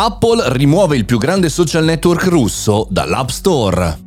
Apple rimuove il più grande social network russo dall'App Store.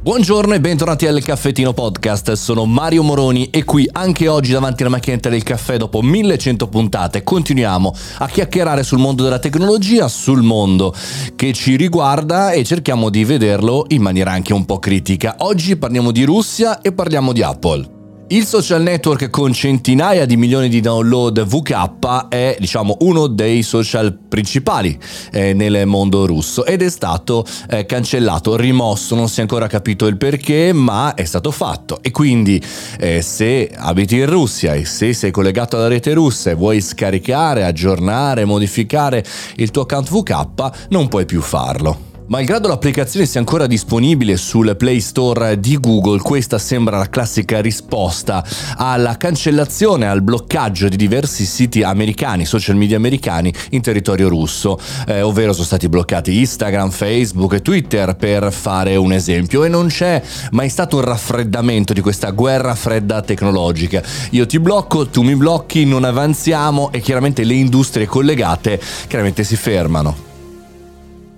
Buongiorno e bentornati al Caffettino Podcast, sono Mario Moroni e qui anche oggi davanti alla macchinetta del caffè dopo 1100 puntate continuiamo a chiacchierare sul mondo della tecnologia, sul mondo che ci riguarda e cerchiamo di vederlo in maniera anche un po' critica. Oggi parliamo di Russia e parliamo di Apple. Il social network con centinaia di milioni di download VK è diciamo uno dei social principali eh, nel mondo russo ed è stato eh, cancellato, rimosso, non si è ancora capito il perché ma è stato fatto e quindi eh, se abiti in Russia e se sei collegato alla rete russa e vuoi scaricare, aggiornare, modificare il tuo account VK non puoi più farlo. Malgrado l'applicazione sia ancora disponibile sul Play Store di Google, questa sembra la classica risposta alla cancellazione, al bloccaggio di diversi siti americani, social media americani in territorio russo, eh, ovvero sono stati bloccati Instagram, Facebook e Twitter per fare un esempio e non c'è mai stato un raffreddamento di questa guerra fredda tecnologica. Io ti blocco, tu mi blocchi, non avanziamo e chiaramente le industrie collegate chiaramente si fermano.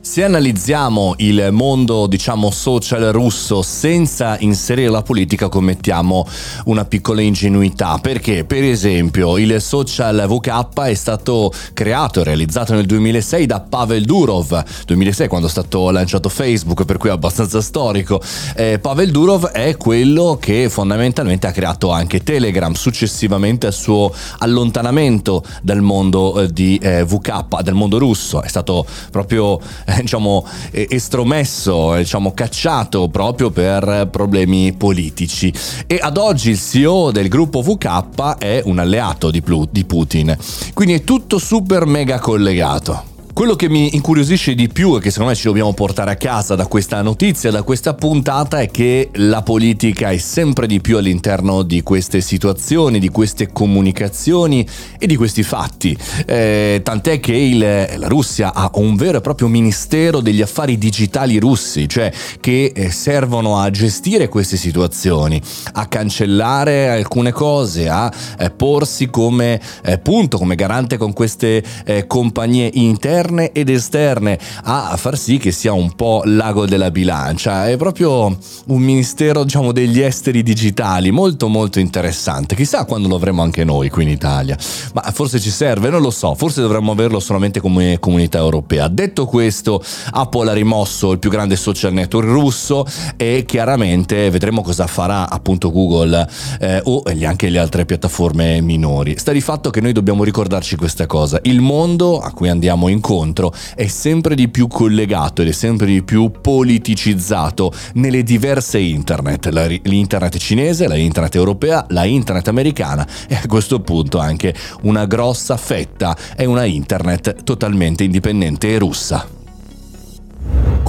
Se analizziamo il mondo, diciamo, social russo senza inserire la politica commettiamo una piccola ingenuità, perché? Per esempio il social VK è stato creato e realizzato nel 2006 da Pavel Durov, 2006 quando è stato lanciato Facebook, per cui è abbastanza storico. Eh, Pavel Durov è quello che fondamentalmente ha creato anche Telegram successivamente al suo allontanamento dal mondo eh, di eh, VK, dal mondo russo, è stato proprio diciamo, estromesso, diciamo, cacciato proprio per problemi politici. E ad oggi il CEO del gruppo VK è un alleato di Putin. Quindi è tutto super mega collegato. Quello che mi incuriosisce di più e che secondo me ci dobbiamo portare a casa da questa notizia, da questa puntata, è che la politica è sempre di più all'interno di queste situazioni, di queste comunicazioni e di questi fatti. Eh, tant'è che il, la Russia ha un vero e proprio ministero degli affari digitali russi, cioè che eh, servono a gestire queste situazioni, a cancellare alcune cose, a eh, porsi come eh, punto, come garante con queste eh, compagnie interne interne ed esterne a far sì che sia un po' l'ago della bilancia. È proprio un ministero, diciamo, degli esteri digitali molto molto interessante. Chissà quando lo avremo anche noi qui in Italia. Ma forse ci serve, non lo so, forse dovremmo averlo solamente come comunità europea. Detto questo, Apple ha rimosso il più grande social network russo e chiaramente vedremo cosa farà appunto Google eh, o anche le altre piattaforme minori. Sta di fatto che noi dobbiamo ricordarci questa cosa. Il mondo a cui andiamo incontro incontro è sempre di più collegato ed è sempre di più politicizzato nelle diverse internet, l'internet cinese, la internet europea, la internet americana e a questo punto anche una grossa fetta è una internet totalmente indipendente e russa.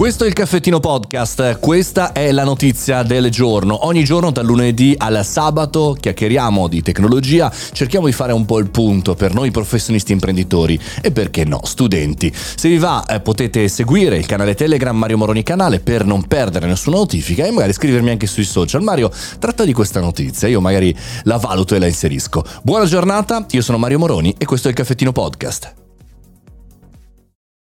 Questo è il caffettino podcast, questa è la notizia del giorno. Ogni giorno dal lunedì al sabato chiacchieriamo di tecnologia, cerchiamo di fare un po' il punto per noi professionisti imprenditori e perché no, studenti. Se vi va eh, potete seguire il canale Telegram Mario Moroni Canale per non perdere nessuna notifica e magari scrivermi anche sui social. Mario, tratta di questa notizia, io magari la valuto e la inserisco. Buona giornata, io sono Mario Moroni e questo è il caffettino podcast.